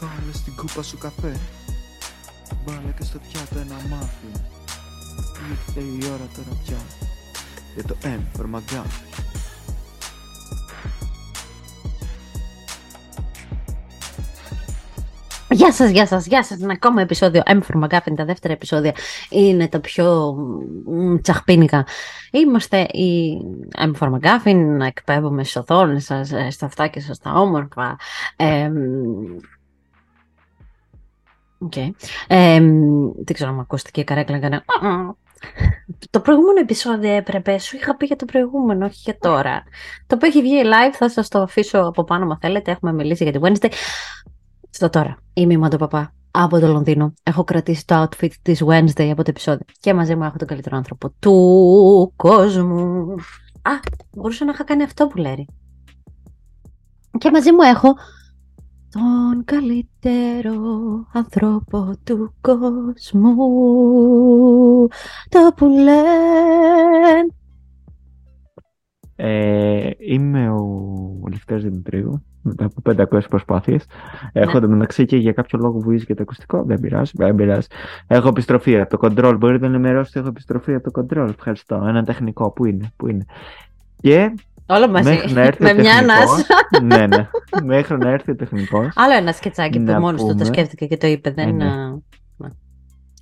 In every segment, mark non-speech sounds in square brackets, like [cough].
Βάλε στην κούπα σου καφέ Βάλε και στο πιάτο ένα μάφι Ήρθε η ώρα τώρα πια Για το M for McGuffin Γεια σας, γεια σας, γεια σας. Ένα ακόμα επεισόδιο M for McGuffin, τα δεύτερα επεισόδια είναι τα πιο μ, τσαχπίνικα. Είμαστε η M for McGuffin, εκπέμπουμε στις οθόνες σας, ε, στα αυτάκια σας, τα όμορφα. Ε, Οκ. Ε, δεν ξέρω αν μου ακούστηκε η καρέκλα. Έκανε... Το προηγούμενο επεισόδιο έπρεπε, σου είχα πει για το προηγούμενο, όχι για τώρα. Το οποίο έχει βγει live, θα σας το αφήσω από πάνω, αν θέλετε. Έχουμε μιλήσει για τη Wednesday. Στο τώρα. Είμαι η Μαντώ Παπά από το Λονδίνο. Έχω κρατήσει το outfit της Wednesday από το επεισόδιο. Και μαζί μου έχω τον καλύτερο άνθρωπο του κόσμου. Α, μπορούσα να είχα κάνει αυτό που λέει. Και μαζί μου έχω τον καλύτερο άνθρωπο του κόσμου. Το που λένε. ε, Είμαι ο Λευτέρης Δημητρίου μετά από 500 προσπάθειες. Έχω το μεταξύ και για κάποιο λόγο βουίζει και το ακουστικό. Δεν πειράζει, δεν πειράζει. Έχω επιστροφή από το control. Μπορείτε να ενημερώσετε. Έχω επιστροφή από το control. Ευχαριστώ. Ένα τεχνικό. Πού είναι, πού είναι. Και Όλο μαζί. μέχρι να έρθει Με ο μια τεχνικός, ανάσα. ναι, ναι. Μέχρι να έρθει ο τεχνικός. Άλλο ένα σκετσάκι που Να μόνος του το πούμε. σκέφτηκε και το είπε. Δεν Ε, ναι. α, ναι.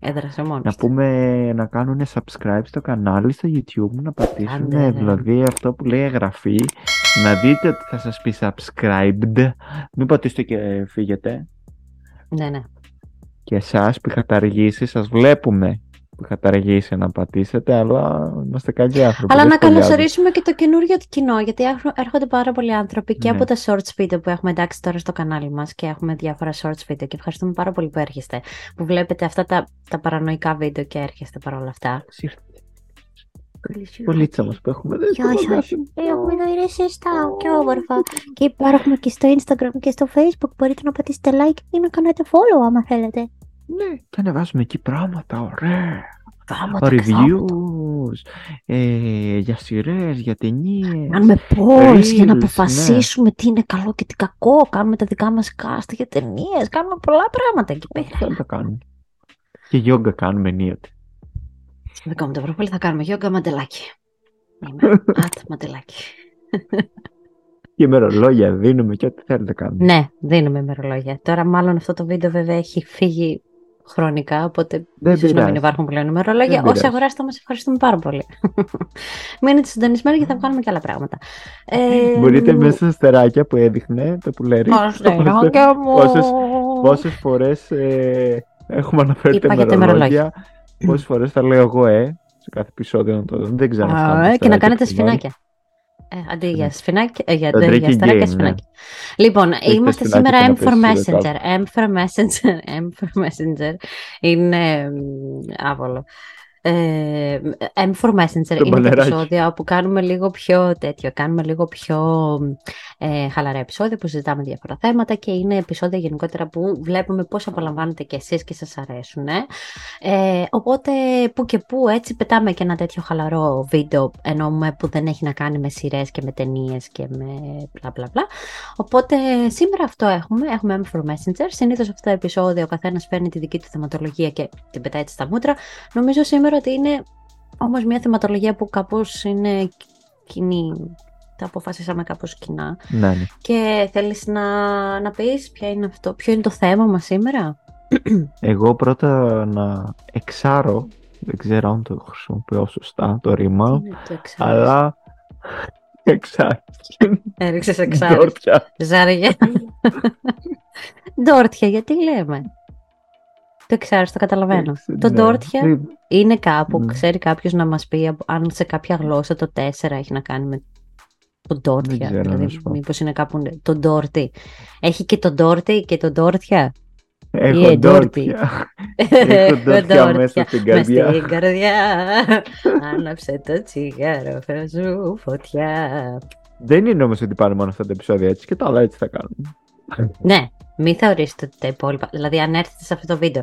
έδρασε μόνος. Να πούμε να κάνουν subscribe στο κανάλι στο YouTube, να πατήσουν Άντε, ρε. δηλαδή αυτό που λέει εγγραφή, να δείτε ότι θα σας πει subscribed, μην πατήσετε και φύγετε. Ναι, ναι. Και εσάς που είχατε αργήσει, σας βλέπουμε που είχατε αργήσει να πατήσετε, αλλά είμαστε καλοί άνθρωποι. Αλλά δεν να σχολιάζουμε. καλωσορίσουμε και το καινούριο κοινό, γιατί έρχο- έρχονται πάρα πολλοί άνθρωποι και Ναι. από τα shorts video που έχουμε εντάξει τώρα στο κανάλι μας και έχουμε διάφορα shorts video και ευχαριστούμε πάρα πολύ που έρχεστε, που βλέπετε αυτά τα, τα παρανοϊκά βίντεο και έρχεστε παρόλα αυτά. Σύρθε. Πολίτσα μας που έχουμε. δεν Γεια έχουμε σας. κάτι. Έχουμε εδώ ηρεσιστά και όμορφα. Και υπάρχουμε και στο Instagram και στο Facebook. Μπορείτε να πατήσετε like ή να κάνετε follow άμα θέλετε. Ναι, και ανεβάζουμε εκεί πράγματα, ωραία. Πράγματα καθόλου. Reviews, ε, για σειρές, για ταινίες. Κάνουμε polls για να Reels, αποφασίσουμε τι είναι καλό και τι κακό. Κάνουμε τα δικά μας cast για ταινίες. Κάνουμε πολλά πράγματα εκεί Ό,τι πέρα. θέλετε κάνουμε. Και γιόγκα κάνουμε ενίοτε. Στο δικό μου το προφίλ θα κάνουμε γιόγκα μαντελάκι. Είμαι [laughs] ατ μαντελάκι. Και ημερολόγια δίνουμε και ό,τι θέλετε κάνουμε. Ναι, δίνουμε ημερολόγια. Τώρα μάλλον αυτό το βίντεο βέβαια έχει φύγει χρονικά, οπότε Δεν ίσως να μην πειράζει. υπάρχουν πλέον ημερολόγια. Δεν Όσοι πειράζει. αγοράσετε μας ευχαριστούμε πάρα πολύ. [laughs] Μείνετε συντονισμένοι και θα βγάλουμε και άλλα πράγματα. Ε, Μπορείτε μέσα στα αστεράκια που έδειχνε το πουλέρι. Αστεράκια [laughs] μου. Πόσες, πόσες φορές ε, έχουμε αναφέρει τα Είπα για τα ημερολόγια. Πόσες φορές τα λέω εγώ, ε, σε κάθε επεισόδιο να το δω. Δεν ξέρω αν Α, φτάνουν ε, και να αστεράκια κάνετε που θυμάμαι. σφινάκια. Ε, αντί για Ναι. σφινάκια, ε, για, Το αντί για Tricky αστεράκια, Game, ναι. σφινάκια. Λοιπόν, είμαστε σφινάκι σήμερα και M να for πέσει στο Messenger. M for Messenger. [laughs] M for Messenger είναι μ, άβολο. Ε, M for Messenger Το είναι το μπανεράκι. επεισόδιο όπου κάνουμε λίγο πιο τέτοιο, κάνουμε λίγο πιο ε, χαλαρά επεισόδια που συζητάμε διάφορα θέματα και είναι επεισόδια γενικότερα που βλέπουμε πώς απολαμβάνετε και εσείς και σας αρέσουν. Ε. Ε, οπότε που και που έτσι πετάμε και ένα τέτοιο χαλαρό βίντεο εννοούμε που δεν έχει να κάνει με σειρές και με ταινίες και με μπλα μπλα μπλα. Οπότε σήμερα αυτό έχουμε, έχουμε M for Messenger. Συνήθως αυτό το επεισόδιο ο καθένας φέρνει τη δική του θεματολογία και την πετάει έτσι στα μούτρα. Νομίζω σήμερα ότι είναι όμως μια θεματολογία που κάπως είναι κοινή. Τα αποφασίσαμε κάπως κοινά. Ναι, ναι. Και θέλεις να, να πεις ποια είναι αυτό, ποιο είναι το θέμα μας σήμερα; Εγώ πρώτα να εξάρω, δεν ξέρω αν το χρησιμοποιώ σωστά το ρήμα, Τι είναι το εξάρι. αλλά εξάρω. Έριξες εξάρι. Ντόρτια. Ζάρια. Ντόρτια, γιατί λέμε; Το εξάρι, το καταλαβαίνω. Το Ναι. ντόρτια Δεν- είναι κάπου, Ναι. ξέρει κάποιος να μας πει απ- αν σε κάποια γλώσσα το 4 έχει να κάνει με το ντόρτια. Δεν ξέρω, να δηλαδή, σου πω. μήπως είναι κάπου. Το ντόρτι. Έχει και το ντόρτι και το ντόρτια; Έχω Ε, ντόρτια. Έχω [laughs] ντόρτια μέσα στην Μες καρδιά. στην καρδιά. Άναψε το τσιγάρο, φέρω σου φωτιά. Δεν είναι όμως ότι πάνε μόνο αυτά τα επεισόδια έτσι και τα άλλα έτσι θα κάνουμε. Ναι, μην θεωρήσετε ότι τα υπόλοιπα. Δηλαδή, αν έρθετε σε αυτό το βίντεο,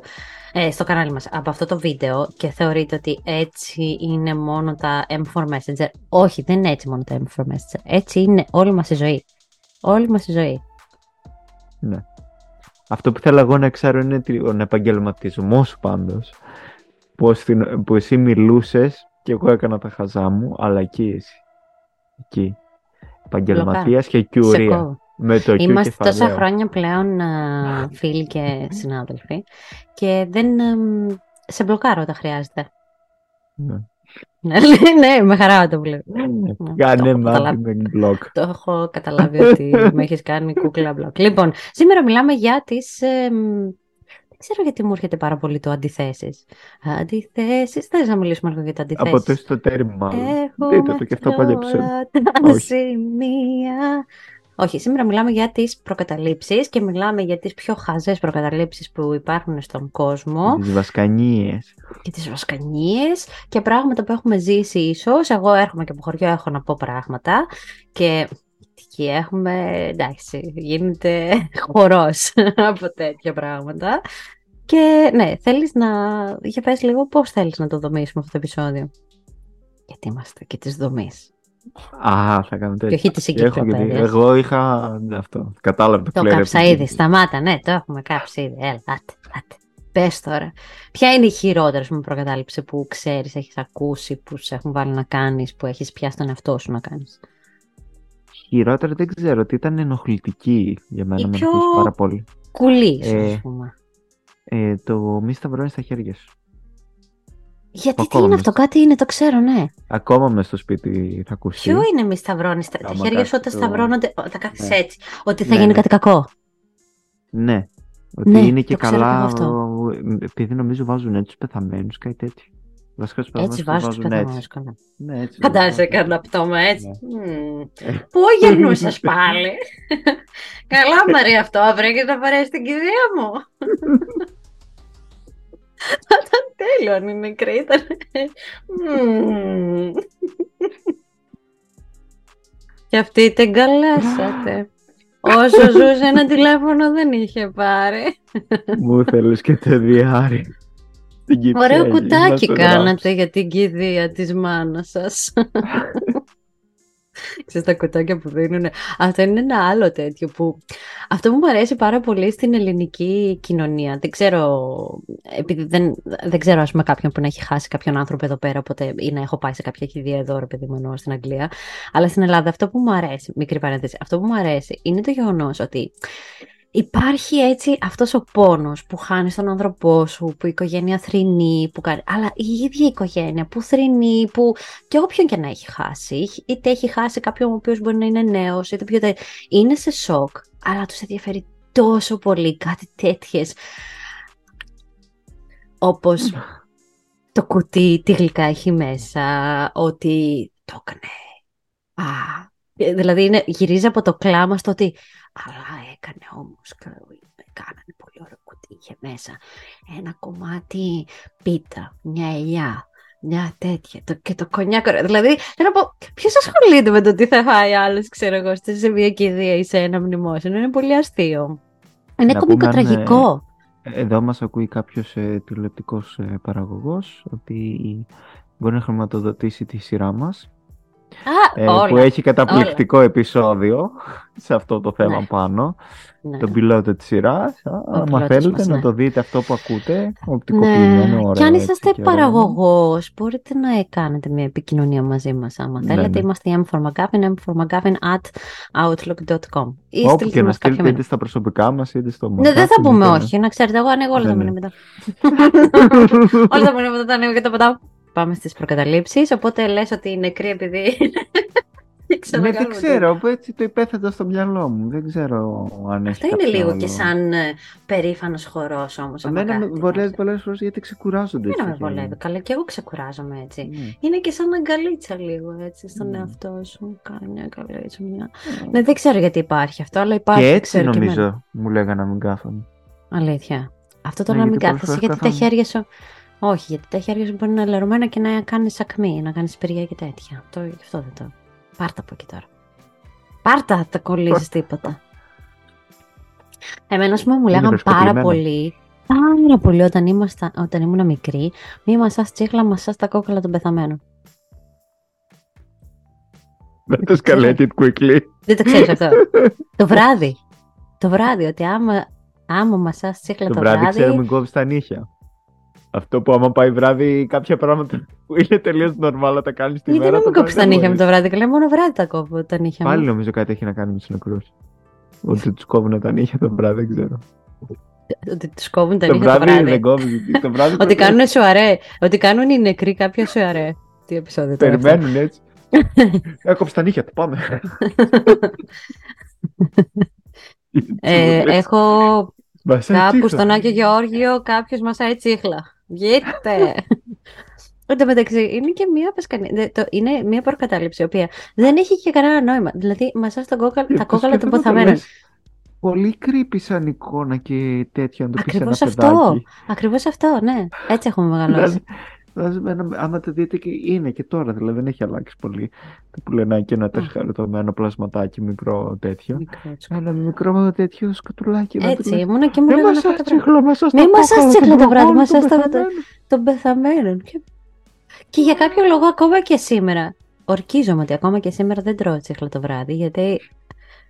ε, στο κανάλι μας, από αυτό το βίντεο και θεωρείτε ότι έτσι είναι μόνο τα M4 Messenger; Όχι, δεν είναι έτσι μόνο τα M4 Messenger. Έτσι είναι όλη μας η ζωή. Όλη μας η ζωή. Ναι. Αυτό που θέλω εγώ να ξέρω είναι τον επαγγελματισμός σου πάντως. Πώς που εσύ μιλούσες και εγώ έκανα τα χαζά μου, αλλά εκεί εσύ. Εκεί. Επαγγελματίας και κιουρία. Με το Είμαστε τόσα χρόνια πλέον φίλοι και [laughs] συνάδελφοι και δεν σε μπλοκάρω όταν χρειάζεται. Ναι. ναι, ναι, με χαρά το βλέπω. Κάνε με blog. Το έχω καταλάβει ότι [laughs] με έχεις κάνει κούκλα blog. Λοιπόν, σήμερα μιλάμε για τις... δεν ξέρω γιατί μου έρχεται πάρα πολύ το αντιθέσεις. Αντιθέσεις. Θες να μιλήσουμε λίγο για τα αντιθέσεις. Από το εσωτερικό μάλλον. Δείτε το και αυτό πάλι Τα σημεία όχι, σήμερα μιλάμε για τις προκαταλήψεις και μιλάμε για τις πιο χαζές προκαταλήψεις που υπάρχουν στον κόσμο. Τις βασκανίες. Και τις βασκανίες και πράγματα που έχουμε ζήσει ίσως. Εγώ έρχομαι και από χωριό, έχω να πω πράγματα και εκεί έχουμε, εντάξει, γίνεται χορός [laughs] από τέτοια πράγματα. Και ναι, θέλεις να, για πες λίγο πώς θέλεις να το δομήσουμε αυτό το επεισόδιο; Γιατί είμαστε και της δομής. Α, θα κάνω τέτοιο. Και όχι τη συγκεκριμένη. Εγώ είχα αυτό. Κατάλαβα το Το κάψα ήδη. Σταμάτα, ναι, το έχουμε κάψει ήδη. Έλα, άτε, άτε. Πες τώρα. Ποια είναι η χειρότερη μου προκατάληψη που ξέρεις, έχεις ακούσει, που σε έχουν βάλει να κάνεις, που έχεις πιάσει τον εαυτό σου να κάνεις; Χειρότερη δεν ξέρω, ότι ήταν ενοχλητική για μένα. Με πιο... πάρα πολύ. Κουλή, ε, ας πούμε. Ε, το μη σταυρώνει στα χέρια σου. Γιατί τι είναι αυτό, κάτι είναι, το ξέρω, ναι. Ακόμα μες στο σπίτι θα ακουστεί. Ποιο είναι μη σταυρώνει τα, τα χέρια σου όταν σταυρώνονται, τα κάθεσαι ναι. έτσι, ότι θα ναι, γίνει ναι. κάτι κακό; Ναι, ότι ναι, είναι και καλά, επειδή νομίζω βάζουν έτσι τους πεθαμένους, κάτι τέτοιο. Βασικά έτσι βάζουν τους πεθαμένους, καλά. Ναι, έτσι Φαντάζεσαι κανένα πτώμα έτσι. Ναι. Πού γερνούσες πάλι; [laughs] καλά Μαρία αυτό, βρήκε να παρέσει την κηδεία μου. [laughs] Θα ήταν τέλειο αν είναι νεκρή. Ήταν... Και αυτή την καλέσατε. Όσο ζούσε ένα τηλέφωνο δεν είχε πάρει. Μου θέλεις και το διάρρη. Ωραίο κουτάκι κάνατε για την κηδεία της μάνας σας. Ξέρεις τα κουτάκια που δίνουν. Αυτό είναι ένα άλλο τέτοιο που... Αυτό που μου αρέσει πάρα πολύ στην ελληνική κοινωνία. Δεν ξέρω, επειδή δεν, δεν ξέρω ας πούμε κάποιον που να έχει χάσει κάποιον άνθρωπο εδώ πέρα, οπότε ή να έχω πάει σε κάποια κηδεία εδώ, ρε παιδί μου, στην Αγγλία. Αλλά στην Ελλάδα αυτό που μου αρέσει, μικρή παρένθεση, αυτό που μου αρέσει είναι το γεγονός ότι υπάρχει έτσι αυτός ο πόνος που χάνεις τον άνθρωπό σου, που η οικογένεια θρυνεί, που κάνει... αλλά η ίδια η οικογένεια που θρυνεί, που και όποιον και να έχει χάσει, είτε έχει χάσει κάποιον ο οποίος μπορεί να είναι νέος, είτε πιο είναι σε σοκ, αλλά τους ενδιαφέρει τόσο πολύ κάτι τέτοιες, όπως το κουτί, τι γλυκά έχει μέσα, ότι το έκανε. Α, δηλαδή είναι, γυρίζει από το κλάμα στο ότι αλλά έκανε όμως, κάνανε πολύ ωραίο κουτί, είχε μέσα ένα κομμάτι πίτα, μια ελιά, μια τέτοια το, και το κονιάκο. Δηλαδή, θέλω να πω, ποιος ασχολείται με το τι θα φάει άλλος, ξέρω εγώ, σε μια κηδεία ή σε ένα μνημόσυνο. Είναι πολύ αστείο. Είναι κομικό τραγικό. Εδώ μας ακούει κάποιος ε, τηλεοπτικός ε, παραγωγός ότι μπορεί να χρηματοδοτήσει τη σειρά μας Α, ε, που έχει καταπληκτικό επεισόδιο σε αυτό το θέμα ναι. πάνω. Ναι. Τον πιλότο της σειράς. Αν θέλετε να ναι. το δείτε αυτό που ακούτε, οπτικοποιημένο ναι. Και αν είσαστε παραγωγός, μπορείτε να κάνετε μια επικοινωνία μαζί μας. Άμα ναι, θέλετε, ναι. είμαστε η M4McGavin, m4McGavin at outlook.com. Όπου και να στείλετε είτε στα προσωπικά μας είτε στο Ναι, δεν θα πούμε όχι. Να ξέρετε, εγώ ανοίγω όλα τα μηνύματα. όλα τα μηνύματα τα ανοίγω και τα πατάω πάμε στις προκαταλήψεις, οπότε λες ότι είναι νεκρή επειδή... [laughs] Ναι, δεν ξέρω, έτσι το υπέθετα στο μυαλό μου. Δεν ξέρω αν έχει. Αυτό είναι λίγο και σαν ε, περήφανος χορός όμως. Εμένα με βολεύει πολλές φορές γιατί ξεκουράζονται. Δεν με βολεύει. Καλά, και εγώ ξεκουράζομαι έτσι. Ναι. Είναι και σαν αγκαλίτσα λίγο έτσι στον ναι. εαυτό σου. Κάνει μια αγκαλίτσα. Μια... Ναι. ναι, δεν ξέρω γιατί υπάρχει αυτό, αλλά υπάρχει. Και έτσι νομίζω μου λέγανε να μην κάθομαι. Αλήθεια. Αυτό το ναι, να μην κάθεσαι γιατί τα χέρια σου. Όχι, γιατί τα χέρια σου μπορεί να είναι λερωμένα και να κάνεις ακμή, να κάνεις πυριά και τέτοια. Το, αυτό δεν το. Πάρτα από εκεί τώρα. Πάρτα, τα κολλήσεις [laughs] τίποτα. Εμένα, ας πούμε, μου λέγανε πάρα πολύ, πάρα πολύ όταν, ήμασταν, όταν ήμουν μικρή, μη μασάς τσίχλα, μασάς τα κόκκαλα των πεθαμένων. Δεν το escalated quickly. Δεν το ξέρεις αυτό. [laughs] το βράδυ. Το βράδυ, ότι άμα Άμα μασάς τσίχλα Το το, βράδυ βράδυ. ξέρω μην κόβεις τα νύχια. Αυτό που άμα πάει βράδυ κάποια πράγματα που είναι τελείως normal τα κάνεις τη Γιατί μέρα. να μην το κόψεις τα βράδυ νύχια δεν με το βράδυ, καλά, μόνο βράδυ τα κόβω τα νύχια Πάλι μου. νομίζω κάτι έχει να κάνει με τους νεκρούς. Ότι τους κόβουν τα νύχια το βράδυ, δεν ξέρω. Ότι τους κόβουν τα Το νύχια το βράδυ βράδυ. δεν κόβει. Το βράδυ [laughs] Ότι κάνουν σοαρέ. Ότι κάνουν οι νεκροί κάποιο σοαρέ. Τι επεισόδιο τώρα. αυτό. Περιμένουν έτσι. [laughs] Έκοψε τα νύχια του, πάμε. Ε, [laughs] έχω Μασάει κάπου τσίχλα. στον Άγιο Γεώργιο κάποιος μασάει τσίχλα. Βγείτε! Εν τω μεταξύ, είναι και μία πασκανή. δε- το- Είναι μία προκατάληψη, η οποία δεν έχει και κανένα νόημα. Δηλαδή, μασάς τα κόκαλα, Και τα κόκαλα των σκέφτομαι το ποθαμένων. λες Πολύ creepy σαν εικόνα και τέτοιο να το πεις σε ένα Ακριβώς αυτό. παιδάκι. Ακριβώς αυτό, ναι. Έτσι έχουμε μεγαλώσει. Δηλαδή, δηλαδή, ένα- άμα το δείτε και είναι και τώρα, δηλαδή δεν έχει αλλάξει πολύ. Το πουλενάκι ένα τεσχαριτωμένο πλασματάκι μικρό τέτοιο. Μικρό τσουκ. Ένα μικρό τέτοιο σκοτουλάκι. να το Έτσι λες, ήμουνα και μου Δεν λέγανε μας αυτά τα πράγματα. τσίχλο, μας Μη μασάς τσίχλο το βράδυ, μασάς μας τα- των πεθαμένων. Και... και για κάποιο λόγο ακόμα και σήμερα. Ορκίζομαι ότι ακόμα και σήμερα δεν τρώω τσίχλα το βράδυ, γιατί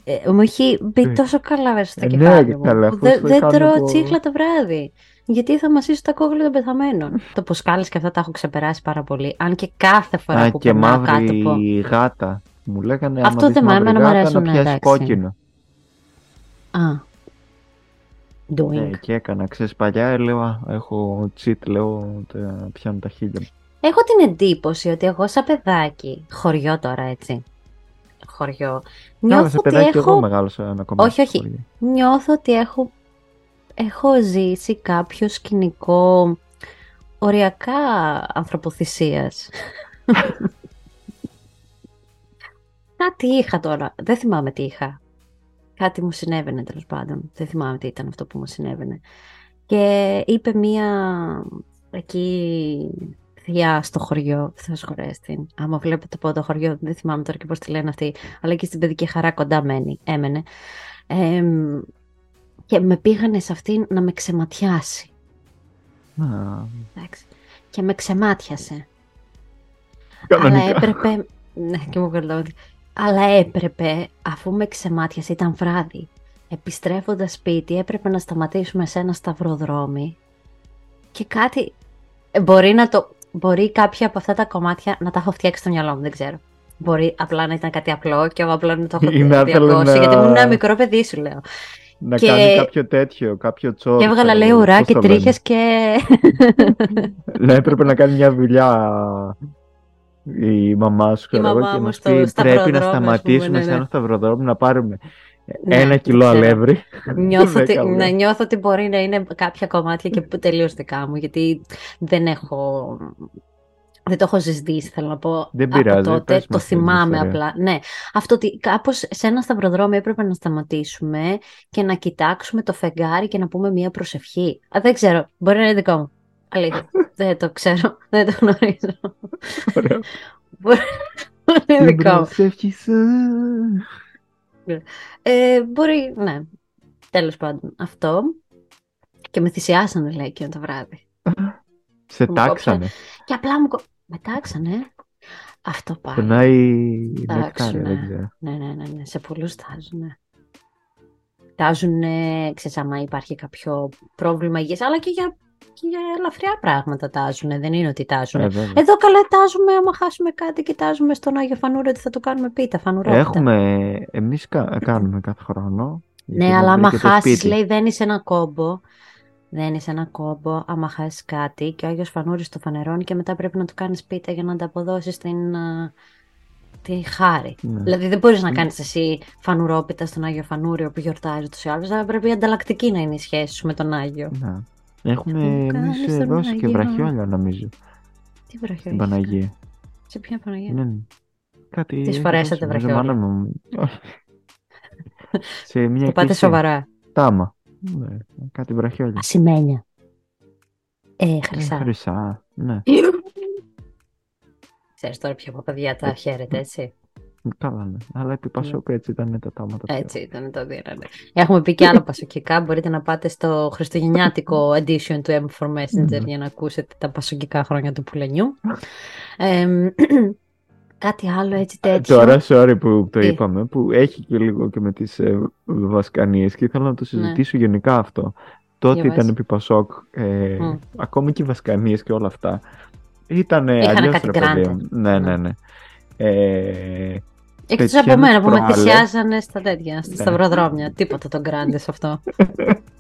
ε, μου έχει μπει Ε, τόσο καλά μέσα στο ε, ναι, κεφάλι μου. καλά, που αφού δεν στο δεν κάνουν τρώω από- τσίχλα το βράδυ. Γιατί θα μασίσω τα κόκκαλα των πεθαμένων. [laughs] το ποσκάλες και αυτά τα έχω ξεπεράσει πάρα πολύ. Αν και κάθε φορά Α, που και περνάω κάτω μαύρη από. γάτα. Μου λέγανε Αυτό άμα δεις δεν μ' μαύρη εμένα μ' γάτα, αρέσουν, να πιάσεις εντάξει. κόκκινο. Α. Doing. Ναι, και έκανα, ξέρεις, παλιά έλεγα, «Α, έχω cheat, λέω, τα- πιάνω τα χίλια μου. Έχω την εντύπωση ότι εγώ σαν παιδάκι, χωριό τώρα έτσι, χωριό, Καλά, νιώθω σε ότι παιδάκι εγώ έχω, μεγάλωσα ένα κομμάτι. Όχι, όχι. του χωριού. νιώθω ότι έχω, έχω ζήσει κάποιο σκηνικό οριακά ανθρωποθυσίας. [laughs] Κάτι είχα τώρα, δεν θυμάμαι τι είχα. Κάτι μου συνέβαινε τέλος πάντων. Δεν θυμάμαι τι ήταν αυτό που μου συνέβαινε. Και είπε μία εκεί θεία στο χωριό, Θεός χωρέσει την. Άμα βλέπετε από το χωριό, δεν θυμάμαι τώρα και πώς τη λένε αυτή, αλλά εκεί στην παιδική χαρά κοντά μένει, έμενε. Εμ, και με πήγανε σε αυτήν να με ξεματιάσει. Α, Εντάξει. Και με ξεμάτιασε. Κανονικά. Αλλά έπρεπε. Ναι, και μου βγάλω. Αλλά έπρεπε, αφού με ξεμάτιασε, ήταν βράδυ. Επιστρέφοντας σπίτι, έπρεπε να σταματήσουμε σε ένα σταυροδρόμι. Και κάτι. ε, Μπορεί να το. Μπορεί κάποια από αυτά τα κομμάτια να τα έχω φτιάξει στο μυαλό μου, δεν ξέρω. Μπορεί απλά να ήταν κάτι απλό και εγώ απλά να το έχω Ή να ήθελε διαβάσει. να- Γιατί ήμουν ένα μικρό παιδί, σου λέω. Να Και- κάνει κάποιο τέτοιο, κάποιο τσόρο. Και έβγαλα, ξέρω λέει, εγώ, ουρά πώς και το λένε. τρίχες και. [laughs] Να έπρεπε να κάνει μια δουλειά η μαμά σου, ξέρω εγώ, μαμά και μου να στο πει πρέπει σταυροδρόμι, να ας πούμε, σταματήσουμε ναι, σε ναι. ένα σταυροδρόμι να πάρουμε Ναι, ένα δεν κιλό ξέρω. αλεύρι. [laughs] Νιώθω ότι, Δέκα ναι, ουρά. νιώθω ότι μπορεί να είναι κάποια κομμάτια και τελείως δικά μου, γιατί δεν έχω. Δεν το έχω συζητήσει, θέλω να πω. Δεν από πειράζει, τότε. πες Το μας την θυμάμαι ιστορία. απλά. Ναι, αυτό ότι κάπως σε ένα σταυροδρόμι έπρεπε να σταματήσουμε και να κοιτάξουμε το φεγγάρι και να πούμε μία προσευχή. Α, δεν ξέρω, μπορεί να είναι δικό μου. Αλήθεια, [laughs] δεν το ξέρω, δεν το γνωρίζω. Ωραίο. [laughs] Μπορεί να είναι Την δικό μου. προσεύχη σου. Ε, μπορεί, ναι. Τέλος πάντων, αυτό. Και με θυσιάσανε, λέει, εκείνο το βράδυ. Σε Μου τάξανε. Και απλά μου... κο- Με τάξανε. Αυτό πάλι. Πονάει νεκτάρια, Τάξουνε. δεν ξέρω. Ναι, ναι, ναι, ναι. Σε πολλούς τάζουνε. Τάζουνε, ξέρεις, άμα υπάρχει κάποιο πρόβλημα υγείας, αλλά και για, και για ελαφριά πράγματα τάζουνε. Δεν είναι ότι τάζουνε. Ε, βέβαια. Εδώ καλά τάζουμε, άμα χάσουμε κάτι, κοιτάζουμε στον Άγιο Φανούρι ότι θα το κάνουμε πίτα, φανουρόπιτα. Έχουμε, εμείς κα- κάνουμε κάθε χρόνο. γιατί Ναι, μας αλλά άμα βρήκε το χάσεις, σπίτι. λέει, δένει ένα κόμπο. Δένει ένα κόμπο, άμα χάσεις κάτι και ο Άγιος Φανούρης το φανερώνει και μετά πρέπει να του κάνεις πίτα για να ανταποδώσεις την, α, τη χάρη. Ναι. Δηλαδή δεν μπορείς να κάνεις εσύ φανουρόπιτα στον Άγιο Φανούριο που γιορτάζει τους ή άλλους, αλλά πρέπει ανταλλακτική να είναι η σχέση σου με τον Άγιο. Ναι. Έχουμε Μου κάνεις εμείς τον δώσει και Άγιο. βραχιόλια νομίζω Τι βραχιόλια. στην Παναγία. Σε ποια Παναγία; Ναι, ναι. Κάτι Τις έχει φορέσατε δώσει, νομίζω, βραχιόλια; μάνα μου. Όχι. [laughs] Σε μια Το πάτε εκκλησία. σοβαρά. Τάμα. Ναι, κάτι βραχιόλια. Ασημένια. Ε, Ε, χρυσά. χρυσά. Ναι. Ξέρεις τώρα ποια παπαδιά τα χαίρεται, έτσι. Καλά, ναι. Αλλά επί Πασόκ έτσι ήταν τα τάματα. πιο. Έτσι ήταν το δίνανε. Έχουμε πει και άλλα [laughs] πασοκικά. Μπορείτε να πάτε στο χριστουγεννιάτικο [laughs] edition του M4 Messenger Μμμ. για να ακούσετε τα πασοκικά χρόνια του πουλενιού. Ε, κάτι άλλο έτσι τέτοιο. Τώρα, sorry που το είπαμε, που έχει και λίγο και με τις ε, βασκανίες και ήθελα να το Ναι. συζητήσω γενικά αυτό. Τότε Για ήταν πες. επί Πασόκ, ε, Μμ. ακόμη και οι βασκανίες και όλα αυτά. Ήταν Είχανε αλλιώς κάτι ρε παιδί grande. μου. Ναι, ναι, ναι. Ε, Εκτός πετυχαίνω από μένα που με προάλλες. θυσιάζανε στα τέτοια, στα Ναι. σταυροδρόμια. Τίποτα το γκράντε σε αυτό. [laughs]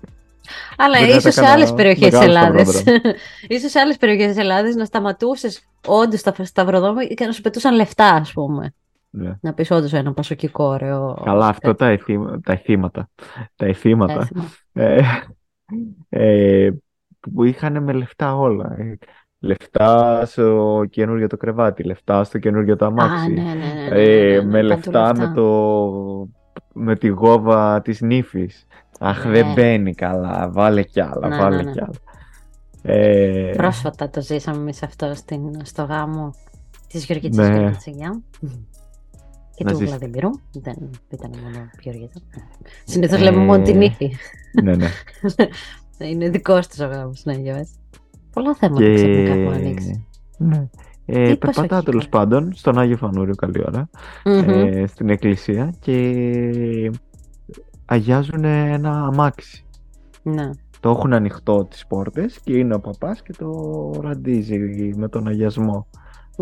Αλλά Δεν θα ίσως σε έκανα άλλες περιοχές της μεγάλο Ελλάδας, σταυροδρόμιο. [laughs] ίσως σε άλλες περιοχές της Ελλάδας να σταματούσες όντως στα σταυροδρόμια και να σου πετούσαν λεφτά, ας πούμε. ναι. Να πεις όντως ένα πασοκικό ωραίο. Καλά, αυτό τα, εθίμα- τα εθήματα. Τα εθήματα. έθιμο. ε, ε, που είχαν με λεφτά όλα. Ε, Λεφτά στο καινούργιο το κρεβάτι, λεφτά στο καινούργιο το Α, αμάξι. ναι, ναι, ναι, ναι, Ε, ναι, ναι, με παντού λεφτά με, το, με τη γόβα της νύφης. Αχ, Ναι. δεν μπαίνει καλά. Βάλε κι άλλα, Ναι, βάλε ναι, ναι. κι άλλα. Ε, Πρόσφατα το ζήσαμε εμείς αυτό στην, στο γάμο της Γεωργίτσας Ναι. και του Τσιγιά. Και Να του ζήσεις. Βλαδιμίρου. Δεν ήταν μόνο Γεωργίτσα. Συνήθως Ε, λέμε μόνο την ύφη. ναι, ναι. [laughs] Είναι δικός της ο γάμος, ναι, για πες. Πολλά θέματα Και... ξαφνικά έχουν ανοίξει. Ναι. Ε, Τι περπατάω προσοχή, τέλος καλά. πάντων στον Άγιο Φανούριο καλή ώρα Μμμ. ε, στην εκκλησία και αγιάζουν ένα αμάξι. Ναι. Το έχουν ανοιχτό τις πόρτες και είναι ο παπάς και το ραντίζει με τον αγιασμό.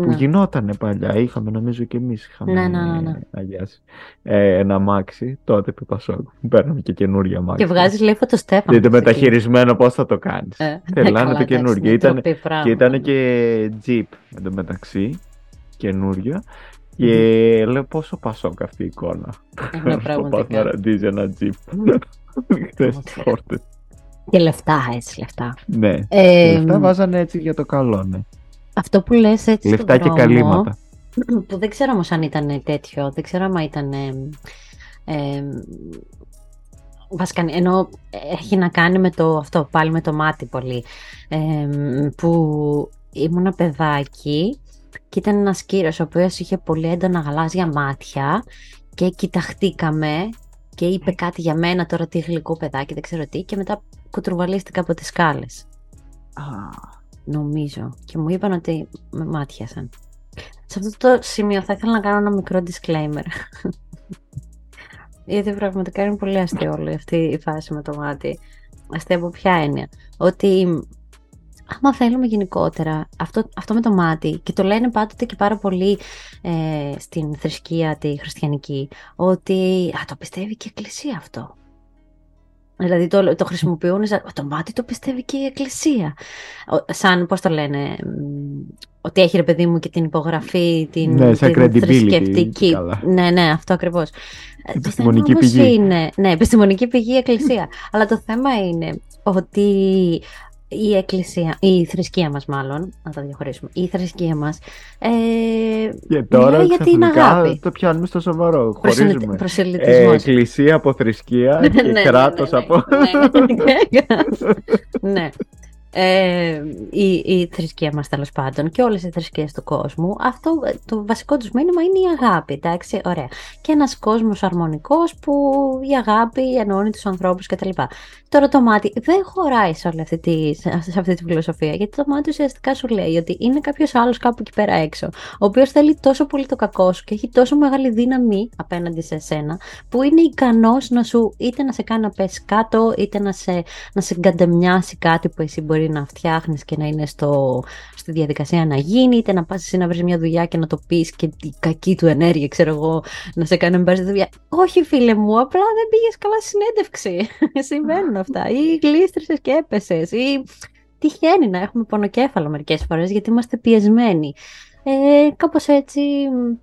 Που ναι. γινότανε παλιά, είχαμε νομίζω και εμείς είχαμε Ναι, ναι, ναι, ναι. αγιάσει ε, ένα αμάξι, τότε που Πασόκ. Παίρνουμε και καινούργια αμάξι. Και βγάζεις λέει φωτοστέφανο. Δείτε μεταχειρισμένο πώς θα το κάνεις. Ε, [laughs] Θέλανε καλά, το εντάξει, καινούργιο. είναι Ήταν- ντροπή πράγμα. Και ήταν και Jeep εντωμεταξύ, καινούριο. Και λέω πόσο Πασόκ αυτή η εικόνα. Ναι, [laughs] Ο παπάς να πραγματικά. ραντίζει ένα Jeep. [laughs] Χθες τις Πραγματικά. πόρτες. Και λεφτά, έτσι, λεφτά. Ναι. Ε, Λεφτά βάζανε έτσι για το καλό, ναι. Αυτό που λες έτσι στον Λεφτά και δρόμο, καλύματα. που δεν ξέρω όμως αν ήταν τέτοιο, δεν ξέρω αν ήταν ε, ε, βασικά, ενώ έχει να κάνει με το αυτό, πάλι με το μάτι πολύ, ε, που ήμουν παιδάκι και ήταν ένας κύριος ο οποίος είχε πολύ έντονα γαλάζια μάτια και κοιταχτήκαμε και είπε κάτι για μένα τώρα τι γλυκό παιδάκι, δεν ξέρω τι και μετά κουτρουβαλίστηκα από τις σκάλες. Νομίζω. Και μου είπαν ότι με μάτιασαν. Σε αυτό το σημείο θα ήθελα να κάνω ένα μικρό disclaimer. [laughs] Γιατί πραγματικά είναι πολύ αστείο όλη αυτή η φάση με το μάτι. Αστείο από ποια έννοια. Ότι άμα θέλουμε γενικότερα αυτό, αυτό με το μάτι και το λένε πάντοτε και πάρα πολύ ε, στην θρησκεία τη χριστιανική ότι α, το πιστεύει και η εκκλησία αυτό. Δηλαδή το, το χρησιμοποιούν σαν το μάτι το πιστεύει και η εκκλησία. Ο- Σαν, πώς το λένε, μ, ότι έχει ρε παιδί μου και την υπογραφή, την, Ναι, σαν την credibility, θρησκευτική. καλά. Ναι, ναι, αυτό ακριβώς. Ε, το Επιστημονική θέμα όμως πηγή. Είναι, ναι, επιστημονική πηγή η εκκλησία. Αλλά το θέμα είναι ότι η εκκλησία, η θρησκεία μας μάλλον, να τα διαχωρίσουμε, η θρησκεία μας ε, Και τώρα μιλάει για την ξαφνικά αγάπη. το πιάνουμε στο σοβαρό. προσελ- Χωρίζουμε. Ε, προσελητισμός. εκκλησία από θρησκεία [laughs] και Ναι, ναι, κράτος ναι, ναι, από... ναι, ναι. ναι. [laughs] Ε, η, η θρησκεία μας τέλος πάντων και όλες οι θρησκείες του κόσμου αυτό ε, το βασικό τους μήνυμα είναι η αγάπη εντάξει ωραία. Και ένας κόσμος αρμονικός που η αγάπη ενώνει τους ανθρώπους κτλ τώρα το μάτι δεν χωράει σε, όλη αυτή τη, σε αυτή τη φιλοσοφία γιατί το μάτι ουσιαστικά σου λέει ότι είναι κάποιος άλλος κάπου εκεί πέρα έξω ο οποίος θέλει τόσο πολύ το κακό σου και έχει τόσο μεγάλη δύναμη απέναντι σε εσένα που είναι ικανός να σου είτε να σε κάνει να πέσει κάτω είτε να σε, να σε εγκαντεμιάσει κάτι που εσύ μπορεί να φτιάχνεις και να είναι στο, στη διαδικασία να γίνει είτε να πας εσύ να βρεις μια δουλειά και να το πεις και η κακή του ενέργεια ξέρω εγώ να σε κάνει να πάρεις τη δουλειά. Όχι φίλε μου απλά δεν πήγες καλά στη συνέντευξη. [laughs] Συμβαίνουν αυτά. Ή γλίστρησες και έπεσες ή τυχαίνει να έχουμε πονοκέφαλο μερικές φορές γιατί είμαστε πιεσμένοι. Ε, κάπως έτσι μ,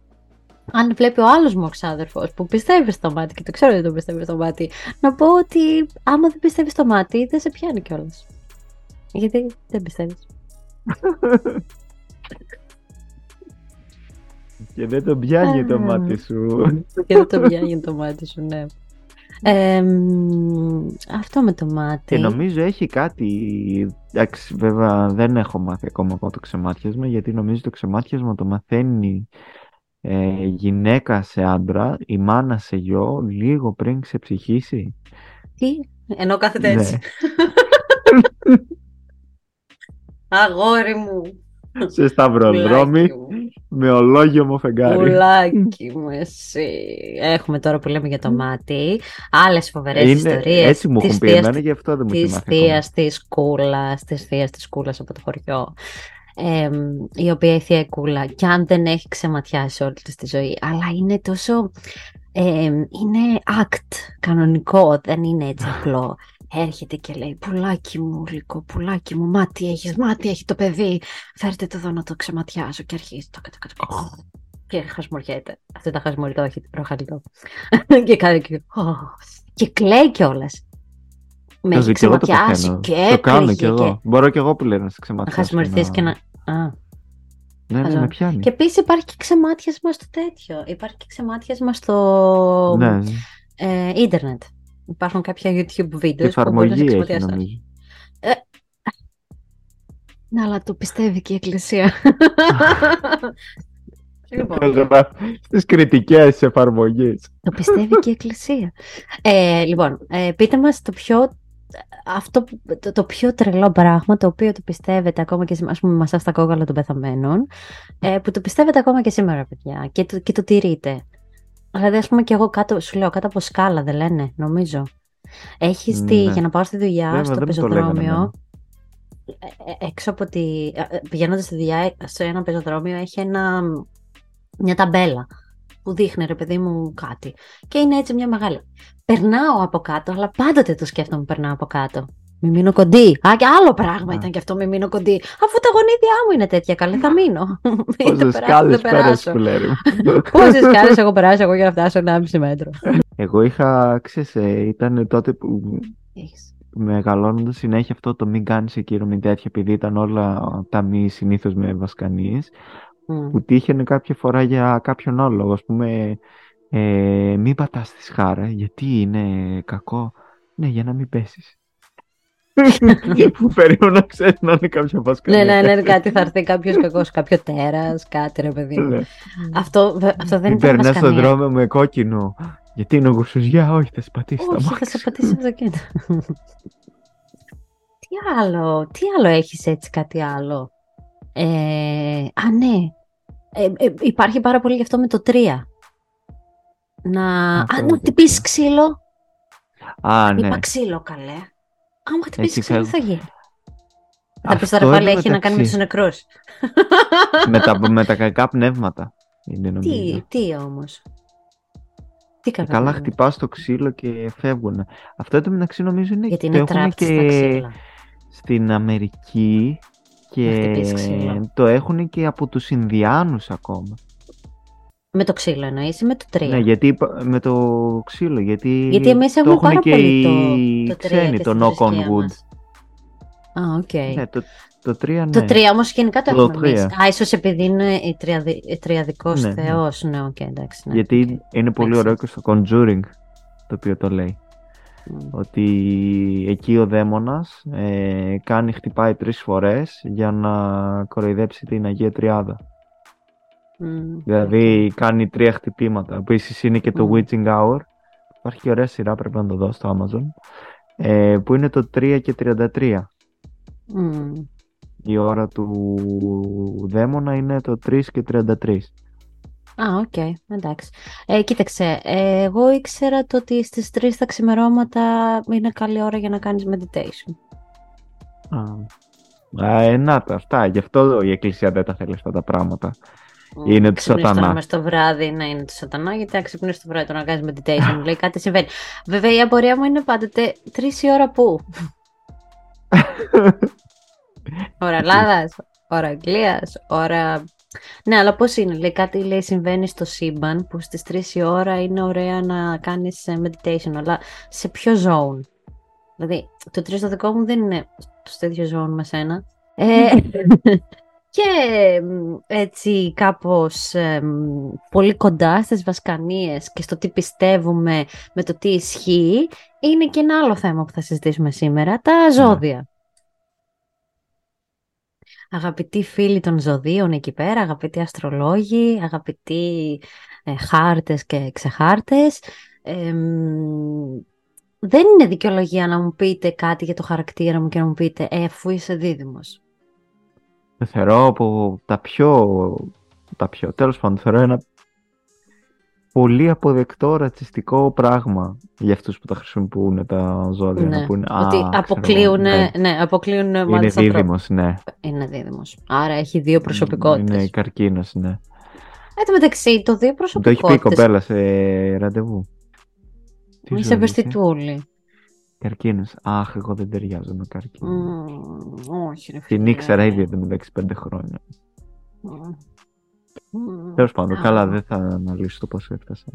αν βλέπει ο άλλος μου ο ξάδερφος που πιστεύει στο μάτι και το ξέρω ότι το πιστεύει στο μάτι να πω ότι άμα δεν πιστεύει στο μάτι δεν σε πιάνει κιόλας. Γιατί δεν πιστεύεις. Και δεν τον πιάνει το Α. μάτι σου. και δεν το πιάνει το μάτι σου, ναι. Ε, μ, αυτό με το μάτι. Και νομίζω έχει κάτι. Εντάξει, βέβαια δεν έχω μάθει ακόμα από το ξεμάτιασμα, γιατί νομίζω το ξεμάτιασμα το μαθαίνει ε, γυναίκα σε άντρα, η μάνα σε γιο, λίγο πριν ξεψυχήσει. Τι, ενώ κάθεται Ναι. έτσι. [laughs] Αγόρι μου. σε σταυροδρόμι με ολόγιο μου φεγγάρι. Πουλάκι μου εσύ. Έχουμε τώρα που λέμε για το μάτι. Άλλες φοβερές ιστορίες. Έτσι μου έχουν πει εμένα, γι' αυτό δεν μου Της θείας της κούλας, της θείας της κούλας από το χωριό. Ε, η οποία η θεία κούλα, κι αν δεν έχει ξεματιάσει όλη της τη ζωή, αλλά είναι τόσο. Ε, είναι act κανονικό, δεν είναι έτσι απλό [laughs] έρχεται και λέει «Πουλάκι μου, γλυκό, πουλάκι μου, μάτι έχεις, μάτι έχει το παιδί, φέρτε το εδώ να το ξεματιάσω» και αρχίζει το κατω κατω και χασμουριέται. Αυτό τα χασμουριτό έχει την προχαλιτό. [laughs] και κάνει και... και κλαίει κιόλας. Με έχει ξεματιάσει και Το κάνω κι εγώ. Μπορώ κι εγώ που λέω να σε ξεματιάσω. Να χασμουριθείς και να... Α. Ναι, ναι, με πιάνει. Και επίσης υπάρχει και ξεμάτιασμα στο τέτοιο. Υπάρχει και ξεμάτιασμα στο ναι. ε, ίντερνετ. Υπάρχουν κάποια YouTube βίντεο που μπορείς να χρησιμοποιήσει. Ε, ναι, αλλά το πιστεύει και η Εκκλησία. [laughs] λοιπόν. Στις κριτικές εφαρμογές. Το πιστεύει και η Εκκλησία. Ε, λοιπόν, ε, πείτε μας το πιο, αυτό, το, το, πιο τρελό πράγμα το οποίο το πιστεύετε ακόμα και ας πούμε μας στα κόκαλα των πεθαμένων ε, που το πιστεύετε ακόμα και σήμερα παιδιά και το, και το τηρείτε. Δηλαδή, ας πούμε, και εγώ κάτω, σου λέω, κάτω από σκάλα δεν λένε, νομίζω. Έχεις ναι. για να πάω στη δουλειά, Βέβαια, στο πεζοδρόμιο. Ε, ε, έξω από τη. Ε, Πηγαίνοντας στη δουλειά, στο ένα πεζοδρόμιο έχει ένα, μια ταμπέλα που δείχνει ρε παιδί μου κάτι. Και είναι έτσι μια μεγάλη. Περνάω από κάτω, αλλά πάντοτε το σκέφτομαι περνάω από κάτω. Μη μείνω κοντή. Α, και άλλο πράγμα ήταν και αυτό, μη μείνω κοντή. Αφού τα γονίδια μου είναι τέτοια, καλή θα μείνω. [laughs] Πόσε κάλες πέρασε που λέει. Πόσε [laughs] κάλες έχω περάσει εγώ για να φτάσω ένα μισή μέτρο. Εγώ είχα, ξέρεις, ε, ήταν τότε που μεγαλώνοντας συνέχεια αυτό το μην κάνεις εκείνο με τέτοια, επειδή ήταν όλα τα μη συνήθως με βασκανίες, mm. που τύχαινε κάποια φορά για κάποιον άλλο λόγο. Α πούμε, ε, μην πατάς τη σχάρα, γιατί είναι κακό. Ναι, για να μην πέσεις. Που περίμενα να ξέρει να είναι κάποιο βασκανία. ναι, ναι, ναι, κάτι θα έρθει κάποιος κακός, κάποιο τέρας, κάτι ρε παιδί μου. Ναι. αυτό, αυτό δεν είναι Περνάς στον δρόμο με κόκκινο. Γιατί είναι ο για όχι, θα σε πατήσει τα μάτια. θα σε πατήσει τα ζακέτα. τι άλλο, τι άλλο έχεις έτσι, κάτι άλλο; Ε, α, ναι. Ε, ε, υπάρχει πάρα πολύ γι' αυτό με το 3. Να, α, να χτυπήσεις ξύλο. Α, ναι. Είπα ξύλο, καλέ. Άμα χτυπήσει ξύλο, τι θα γίνει. Θα πεις τώρα πάλι έχει να κάνει με τους νεκρούς. με, τα, με τα κακά πνεύματα. Είναι, τι, τι όμως. Τι καλά, καλά χτυπάς το ξύλο και φεύγουν. Αυτό το μεταξύ νομίζω είναι, Γιατί είναι το έχουν και στην Αμερική και το έχουν και από τους Ινδιάνους ακόμα. Με το ξύλο εννοείς ή με το 3. Ναι, γιατί με το ξύλο. Γιατί, γιατί εμείς έχουμε το πάρα και πολύ το, το 3 ξένοι, το knock on wood. Α, OK. Okay. Ναι, το, το 3 ναι. Το 3 όμως γενικά το, το έχουμε εμείς. Α, ίσως επειδή είναι η τριαδι, τριαδικός ναι, ναι. θεός. Ναι, OK, okay, εντάξει. Ναι, γιατί okay. είναι πολύ ωραίο και στο Conjuring το οποίο το λέει. Mm. Ότι εκεί ο δαίμονας ε, κάνει, χτυπάει τρεις φορές για να κοροϊδέψει την Αγία Τριάδα. Mm. Δηλαδή κάνει τρία χτυπήματα. Επίσης είναι και το mm. Witching Hour. Υπάρχει και ωραία σειρά, πρέπει να το δω στο Amazon. Ε, που είναι το 3 και 33. Mm. Η ώρα του δαίμονα είναι το 3 και 33. Α, OK, okay, εντάξει. Ε, κοίταξε, ε, εγώ ήξερα το ότι στις 3 τα ξημερώματα είναι καλή ώρα για να κάνεις meditation. Α, ε, να τα, αυτά. Γι' αυτό η Εκκλησία δεν τα θέλει αυτά τα πράγματα. Είναι του σατανά. Να το βράδυ να είναι του σατανά, γιατί αν ξυπνήσει το βράδυ το να κάνεις meditation, λέει κάτι συμβαίνει. Βέβαια η απορία μου είναι πάντοτε τρεις η ώρα πού. [laughs] ώρα Ελλάδας, ώρα Αγγλίας, ώρα. Ναι, αλλά πώς είναι, λέει κάτι λέει, συμβαίνει στο σύμπαν που στις 3 η ώρα είναι ωραία να κάνεις ε, meditation, αλλά σε ποιο zone; Δηλαδή, το 3 το δικό μου δεν είναι στο ίδιο zone με σένα. Ε, [laughs] και έτσι κάπως πολύ κοντά στις βασκανίες και στο τι πιστεύουμε με το τι ισχύει είναι και ένα άλλο θέμα που θα συζητήσουμε σήμερα, τα ναι. ζώδια. Αγαπητοί φίλοι των ζωδίων εκεί πέρα, αγαπητοί αστρολόγοι, αγαπητοί ε, χάρτες και ξεχάρτες, δεν είναι δικαιολογία να μου πείτε κάτι για το χαρακτήρα μου και να μου πείτε «Ε, αφού είσαι δίδυμος». Το θεωρώ από τα πιο, τα πιο, τέλος πάντων, θεωρώ ένα πολύ αποδεκτό ρατσιστικό πράγμα για αυτούς που τα χρησιμοποιούν τα ζώδια. Ναι, Να πούνε, ότι «Α, ξέρω αποκλείουν, εγώ, ναι, ναι, αποκλείουν Είναι μάλιστα ανθρώπους. δίδυμος, ναι. Είναι δίδυμος. Άρα έχει δύο προσωπικότητες. Είναι καρκίνος, ναι. Εν τω μεταξύ, το δύο Μου Το έχει πει η προσωπικότητες. κοπέλα σε ραντεβού. Τι Είσαι ζώδιο είσαι; ευαισθητούλη. Καρκίνος. Αχ, εγώ δεν ταιριάζω με καρκίνο. Μμμ, όχι ρε Την φίλε. ήξερα ήδη εδώ μεταξύ πέντε χρόνια. Μμμ. Μμμ. Τέλος πάντων, Α. καλά, δεν θα αναλύσω το πώς έφτασα.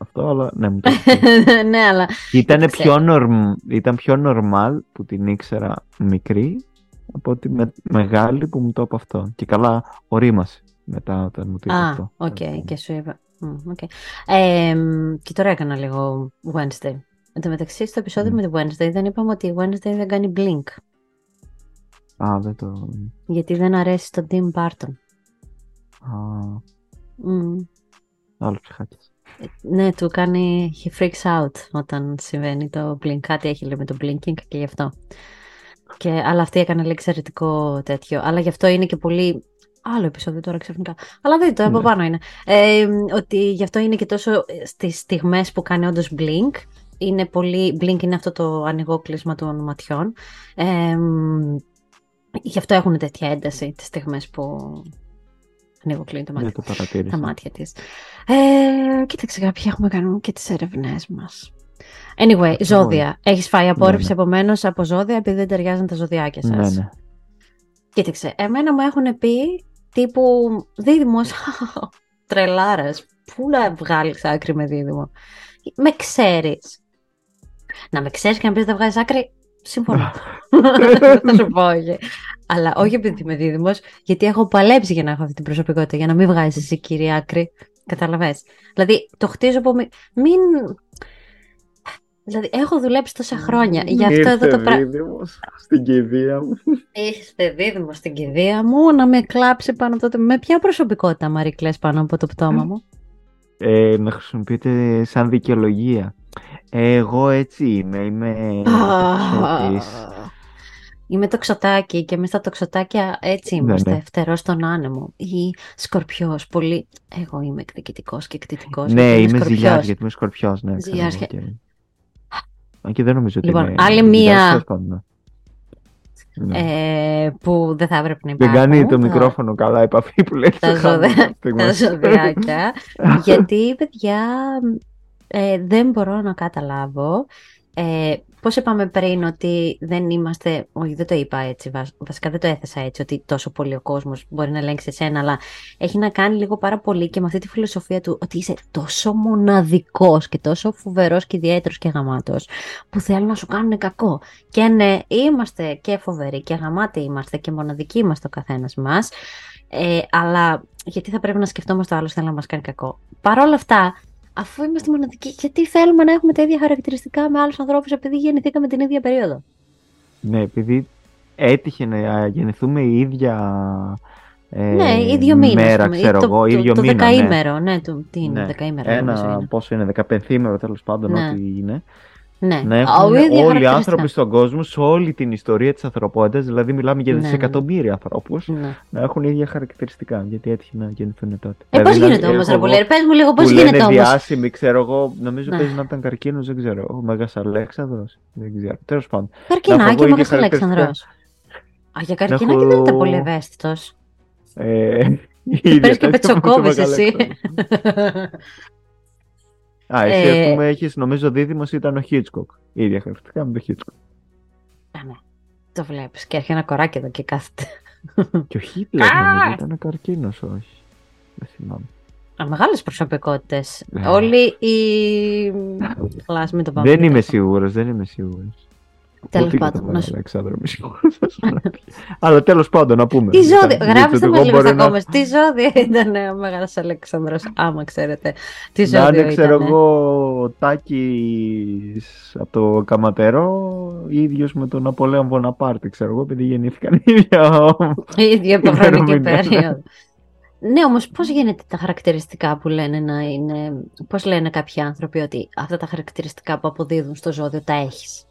Αυτό, αλλά ναι, μου το [laughs] έχεις πει. ναι, αλλά ήταν, Δεν πιο norm, ήταν πιο normal που την ήξερα μικρή από ότι με, μεγάλη που μου το είπε αυτό. Και καλά, ωρίμασε μετά όταν μου το είπε Α, αυτό. οκ, και σου είπα. Μμ, οκ. Ε, μ, και τώρα έκανα λίγο Wednesday. Εν τω μεταξύ, στο επεισόδιο Μμ. με τη Wednesday δεν είπαμε ότι η Wednesday δεν κάνει blink. Α, δεν το. Γιατί δεν αρέσει στον Tim Burton. Α, Μμ. άλλο ψυχάκι. Ναι, του κάνει. He freaks out όταν συμβαίνει το blink. Κάτι έχει λέει με το blinking και γι' αυτό. Και, αλλά αυτή έκανε λέει εξαιρετικό τέτοιο. Αλλά γι' αυτό είναι και πολύ. Άλλο επεισόδιο τώρα ξαφνικά. Αλλά δείτε το, από Ναι. πάνω είναι. Ε, ότι γι' αυτό είναι και τόσο στις στιγμές που κάνει όντως blink. Είναι πολύ. Blink είναι αυτό το ανοιγό κλείσμα των ματιών. Ε, μ, γι' αυτό έχουν τέτοια ένταση τις στιγμές που ανοίγω κλείνει το μάτι Δεν το παρατήρησα. τα μάτια της. Ε, κοίταξε, κάποιοι έχουμε κάνει και τις ερευνές μας. Anyway, ζώδια. Έχεις φάει απόρριψη ναι. επομένως από ζώδια επειδή δεν ταιριάζουν τα ζωδιάκια Ναι, σας. ναι. Κοίταξε, εμένα μου έχουν πει τύπου δίδυμος, [laughs] τρελάρας. Πού να βγάλεις άκρη με δίδυμο; Με ξέρεις. Να με ξέρεις και να πεις δεν βγάζεις άκρη, συμφωνώ. [laughs] θα σου πω όχι. Αλλά όχι επειδή είμαι δίδυμος, γιατί έχω παλέψει για να έχω αυτή την προσωπικότητα, για να μην βγάζεις εσύ κύριε άκρη. Καταλαβες. Δηλαδή, το χτίζω από... μη- Μην... Δηλαδή, έχω δουλέψει τόσα χρόνια για αυτό εδώ το πράγμα. δίδυμος στην κηδεία μου. Είστε δίδυμος στην κηδεία μου να με κλάψει πάνω από το... Με ποια προσωπικότητα Μαρή κλαις πάνω από το πτώμα μου; Ε, με χρησιμοποιείτε σαν δικαιολογία. Ε, εγώ έτσι είμαι. Είμαι τοξότης. Είμαι το ξωτάκι και εμείς τα τοξωτάκια έτσι Ναι, είμαστε, ναι. φτερός στον άνεμο. Ή σκορπιός, πολύ... Εγώ είμαι εκδικητικός και εκτιτικός. Ναι, γιατί είμαι σκορπιός. ζηλιάς γιατί είμαι σκορπιός. Ναι, ξέρω Ζηλιάς εγώ και- και... Αν και δεν νομίζω ότι Λοιπόν, είμαι άλλη ζηλιάς, μία- τέλος πάντων, ναι. Ναι. Ε, που δεν θα έπρεπε να Δεν υπάρχουν. κάνει το τα- μικρόφωνο καλά επαφή που λέει τα, στο χάμω ζωδιά- στιγμές. τα ζωδιάκια. [laughs] γιατί, παιδιά, ε, δεν μπορώ να καταλάβω. Ε, πώς είπαμε πριν ότι δεν είμαστε, όχι δεν το είπα έτσι, βασ- βασικά δεν το έθεσα έτσι, ότι τόσο πολύ ο κόσμος μπορεί να ελέγξει εσένα, αλλά έχει να κάνει λίγο πάρα πολύ και με αυτή τη φιλοσοφία του ότι είσαι τόσο μοναδικός και τόσο φοβερός και ιδιαίτερος και γαμάτος που θέλουν να σου κάνουν κακό. Και ναι, είμαστε και φοβεροί και γαμάτοι είμαστε και μοναδικοί είμαστε ο καθένας μας, ε, αλλά γιατί θα πρέπει να σκεφτόμαστε ο άλλος θέλει να μας κάνει κακό. Παρ' όλα αυτά, αφού είμαστε μοναδικοί, γιατί θέλουμε να έχουμε τα ίδια χαρακτηριστικά με άλλους ανθρώπους επειδή γεννηθήκαμε την ίδια περίοδο; Ναι, επειδή έτυχε να γεννηθούμε η ίδια ε, ναι, ίδιο μήνα. μέρα, ας πούμε, ή ξέρω το, εγώ, το, ίδιο το μήνα. ναι. δεκαήμερο, ναι, το, τι είναι, Ναι. δεκαήμερο. νομίζω Ένα, είναι. πόσο είναι, δεκαπενθήμερο τέλος πάντων, Ναι. ό,τι είναι. Ναι, Να Ο έχουν ίδιο όλοι οι χαρακτηριστικά. άνθρωποι στον κόσμο, σε όλη την ιστορία της ανθρωπότητας, δηλαδή μιλάμε για Ναι, ναι. δισεκατομμύρια ανθρώπους, Ναι. να έχουν ίδια χαρακτηριστικά, γιατί έτυχε να γεννηθούν τότε. Ε, πώς Δηλαδή, να- γίνεται όμως, ρε έχω Πολέρη, πες μου λίγο που πώς λένε γίνεται όμως; διάσημοι, ξέρω εγώ, νομίζω Ναι. παίζει να ήταν καρκίνος, δεν ξέρω. Ο Μέγας Αλέξανδρος, δεν ξέρω. Τέλος πάντων. Καρκινάκι, έχω ο ίδια Μέγας χαρακτηριστικά. Αλέξανδρος. Α, για Να καρκινάκι έχω- δεν ήταν πολύ ευαίσθητος. Ε, [laughs] η Και ίδια παίρνεις και τέτοια που πετσοκόβεις το εσύ. [laughs] Μεγαλέξανδρο. Α, εσύ Ε, ας πούμε έχεις, νομίζω δίδυμος ήταν ο Χίτσκοκ. Η ίδια χαρακτηριστικά με το Χίτσκοκ. Α, ναι. Το βλέπεις και έρχεται ένα κοράκι εδώ και κάθεται. Και ο Χίτλερ νομίζω ήταν καρκίνος, όχι. Δεν θυμάμαι. Α, μεγάλες προσωπικότητες. Ναι. Όλοι οι... Καλά, ας μην το πάμε. Δεν πιο είμαι κάτω. σίγουρος, δεν είμαι σίγουρος. Τέλος Ούτε για πάντων, τον να σου- Αλέξανδρο είμαι σίγουρος. Αλλά τέλος πάντων, να πούμε. Τι ζώδια, Γιατί γράψτε εγώ μας λίγο μπορεί στα να- comments. Τι ζώδια ήταν ο Μεγάλος Αλέξανδρος, άμα ξέρετε. Τι Να ζώδιο είναι, ξέρω ήταν. εγώ, ο Τάκης από το Καματερό, ίδιος με τον Ναπολέον Βοναπάρτη, ξέρω εγώ, επειδή γεννήθηκαν οι ίδια. Η ίδια υποχρεωτική ημερομηνία. περίοδο. Ναι, όμως πώς γίνεται τα χαρακτηριστικά που λένε να είναι... Πώς λένε κάποιοι άνθρωποι ότι αυτά τα χαρακτηριστικά που αποδίδουν στο ζώδιο τα έχεις;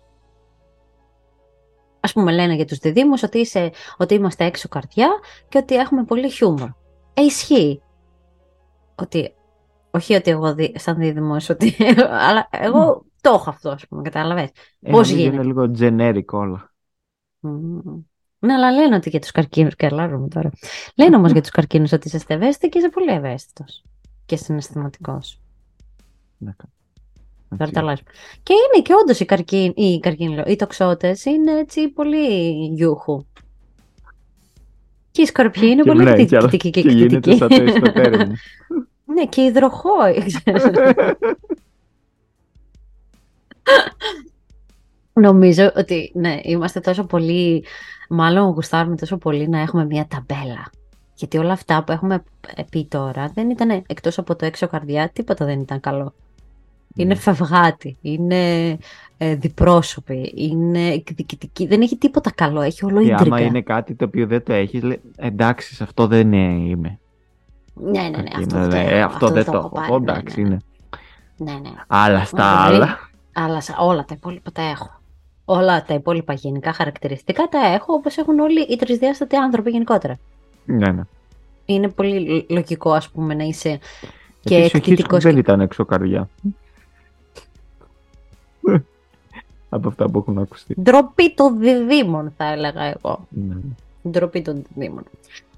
Ας πούμε λένε για τους διδήμους ότι, είσαι, ότι είμαστε έξω καρδιά και ότι έχουμε πολύ χιούμορ. Ε, ισχύει. Ότι, όχι ότι εγώ δι, σαν δίδυμος, ότι, [laughs] αλλά εγώ το έχω αυτό, ας πούμε, κατάλαβες. Ε, Πώς νομίζω γίνεται; Είναι λίγο generic όλα. Μμμ. Ναι, αλλά λένε ότι για τους καρκίνους, και αλλάζουμε τώρα. Λένε όμως για τους καρκίνους ότι είσαι ευαίσθητο και είσαι πολύ ευαίσθητος και συναισθηματικός. Ναι, Τώρα έτσι. τα αλλάζουμε. Και είναι και όντως οι καρκίνοι, οι, καρκίνοι, λέω, οι τοξότες είναι έτσι πολύ γιούχου. Και οι σκορπιοί είναι Και πολύ ναι, και, άλλα- κριτικοί και και γίνεται κριτικοί. σαν το ιστοτέρι μου. [laughs] Ναι, και υδροχόοι. ξέρεις. Νομίζω ότι ναι, είμαστε τόσο πολύ, μάλλον γουστάρουμε τόσο πολύ να έχουμε μια ταμπέλα. Γιατί όλα αυτά που έχουμε πει τώρα δεν ήταν εκτός από το έξω καρδιά, τίποτα δεν ήταν καλό. Είναι Ναι. φευγάτη, είναι ε, διπρόσωποι, είναι εκδικητική. Δεν έχει τίποτα καλό, έχει όλο Και άμα ίντρικα. είναι κάτι το οποίο δεν το έχεις, λέει, εντάξει, σε αυτό δεν είμαι. Ναι, ναι, ναι, Εκεί αυτό, είναι, δεν ναι, το έχω, αυτό δεν το έχω. πάρει, Ω, ναι, Εντάξει, ναι, είναι. ναι, ναι. Αλλά στα Ωραία. άλλα. Αλλά σε όλα τα υπόλοιπα τα έχω. Όλα τα υπόλοιπα γενικά χαρακτηριστικά τα έχω όπως έχουν όλοι οι τρισδιάστατοι άνθρωποι γενικότερα. Ναι, ναι. Είναι πολύ λ- λογικό ας πούμε να είσαι και Επίσης, ο Hitchcock εκτιτικός. δεν Και... ήταν έξω καρδιά. [laughs] Από αυτά που έχουν ακουστεί. Ντροπή των διδήμων θα έλεγα εγώ. Ναι. Ντροπή των διδήμων.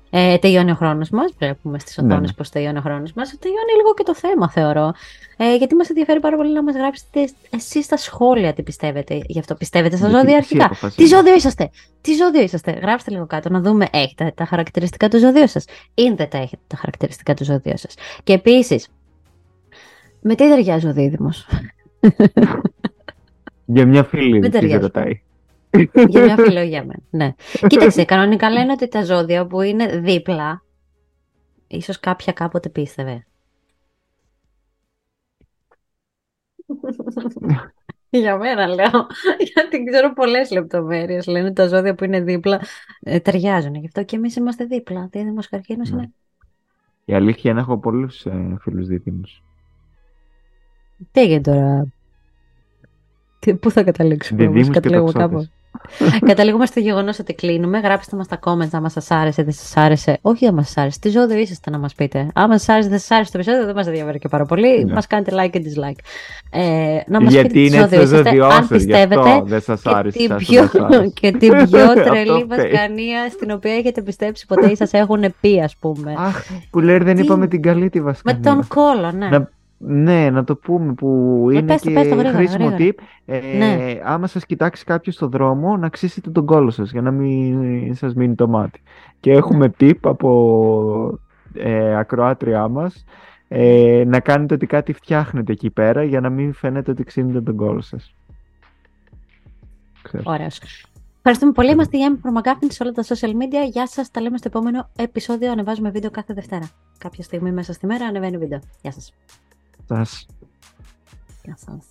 Ε, τελειώνει ο χρόνος μας, βλέπουμε στις Ναι, οθόνες ναι. πώς τελειώνει ο χρόνος μας. Τελειώνει λίγο και το θέμα θεωρώ. Ε, γιατί μας ενδιαφέρει πάρα πολύ να μας γράψετε εσείς στα σχόλια τι πιστεύετε. Γι' αυτό πιστεύετε στα Γιατί ζώδια εσύ αρχικά; αποφασίζεις. Τι ζώδιο είσαστε, τι ζώδιο είσαστε; Γράψτε λίγο κάτω να δούμε, έχετε τα χαρακτηριστικά του ζώδιου σας ή δεν τα έχετε τα χαρακτηριστικά του ζώδιου σας. Και επίσης, με τι ταιριάζει ο δίδυμος; [laughs] Για μια φίλη Δεν της ταιριάζει. ρωτάει. Για μια φιλογία με. Ναι. [laughs] Κοίταξε, κανονικά λένε ότι τα ζώδια που είναι δίπλα, ίσως κάποια κάποτε πίστευε. [laughs] Για μένα λέω, γιατί ξέρω πολλές λεπτομέρειες. Λένε ότι τα ζώδια που είναι δίπλα ε, ταιριάζουν. Γι' αυτό και εμείς είμαστε δίπλα. Δίδυμος καρκίνος Ναι. είναι; Η αλήθεια είναι έχω πολλούς ε, φίλους δίδυμους. Τι έγινε τώρα. Τι, πού θα καταλήξουμε όμως, Διδήμους και καταλήγουμε τοξότες. κάπου. Καταλήγουμε στο γεγονός ότι κλείνουμε. Γράψτε μας τα comments άμα σας άρεσε, δεν σας άρεσε. Όχι, άμα σας άρεσε. Τι ζώδιο είσαστε να μας πείτε. Άμα σα άρεσε, δεν σας άρεσε το επεισόδιο, δεν μας ενδιαφέρει και πάρα πολύ. Ναι. Μας κάνετε like και dislike. Ε, να μας πείτε Γιατί τι είναι ζώδιο έτσι το είσαστε, αν ζώδιό γι' πιστεύετε. αυτό δεν σας Και άρεσε. την, σας πιο, δεν σας άρεσε. [laughs] και την πιο [laughs] Αυτό τρελή φταίει. βασκανία στην οποία έχετε πιστέψει ποτέ ή σας έχουν πει, ας πούμε. Αχ, που λέει δεν Τι- είπαμε την καλή τη Με βασκανία. τον κόλο, ναι. Να- Ναι, να το πούμε που Ε, είναι πες το, και πες το γρήγορα, χρήσιμο γρήγορα. tip. Ε, Ναι. Άμα σας κοιτάξει κάποιος στο δρόμο, να ξύσετε τον κόλο σας για να μην σας μείνει το μάτι. Και έχουμε Ναι. tip από ε, ακροάτριά μας ε, να κάνετε ότι κάτι φτιάχνετε εκεί πέρα για να μην φαίνεται ότι ξύνετε τον κόλο σας. Ξέρω. Ωραίος. Ευχαριστούμε πολύ. Είμαστε η Γιάννη Προμαγκάφνη σε όλα τα social media. Γεια σας. Τα λέμε στο επόμενο επεισόδιο. Ανεβάζουμε βίντεο κάθε Δευτέρα. Κάποια στιγμή μέσα στη μέρα ανεβαίνει βίντεο. Γεια σας. Σας Γεια σας.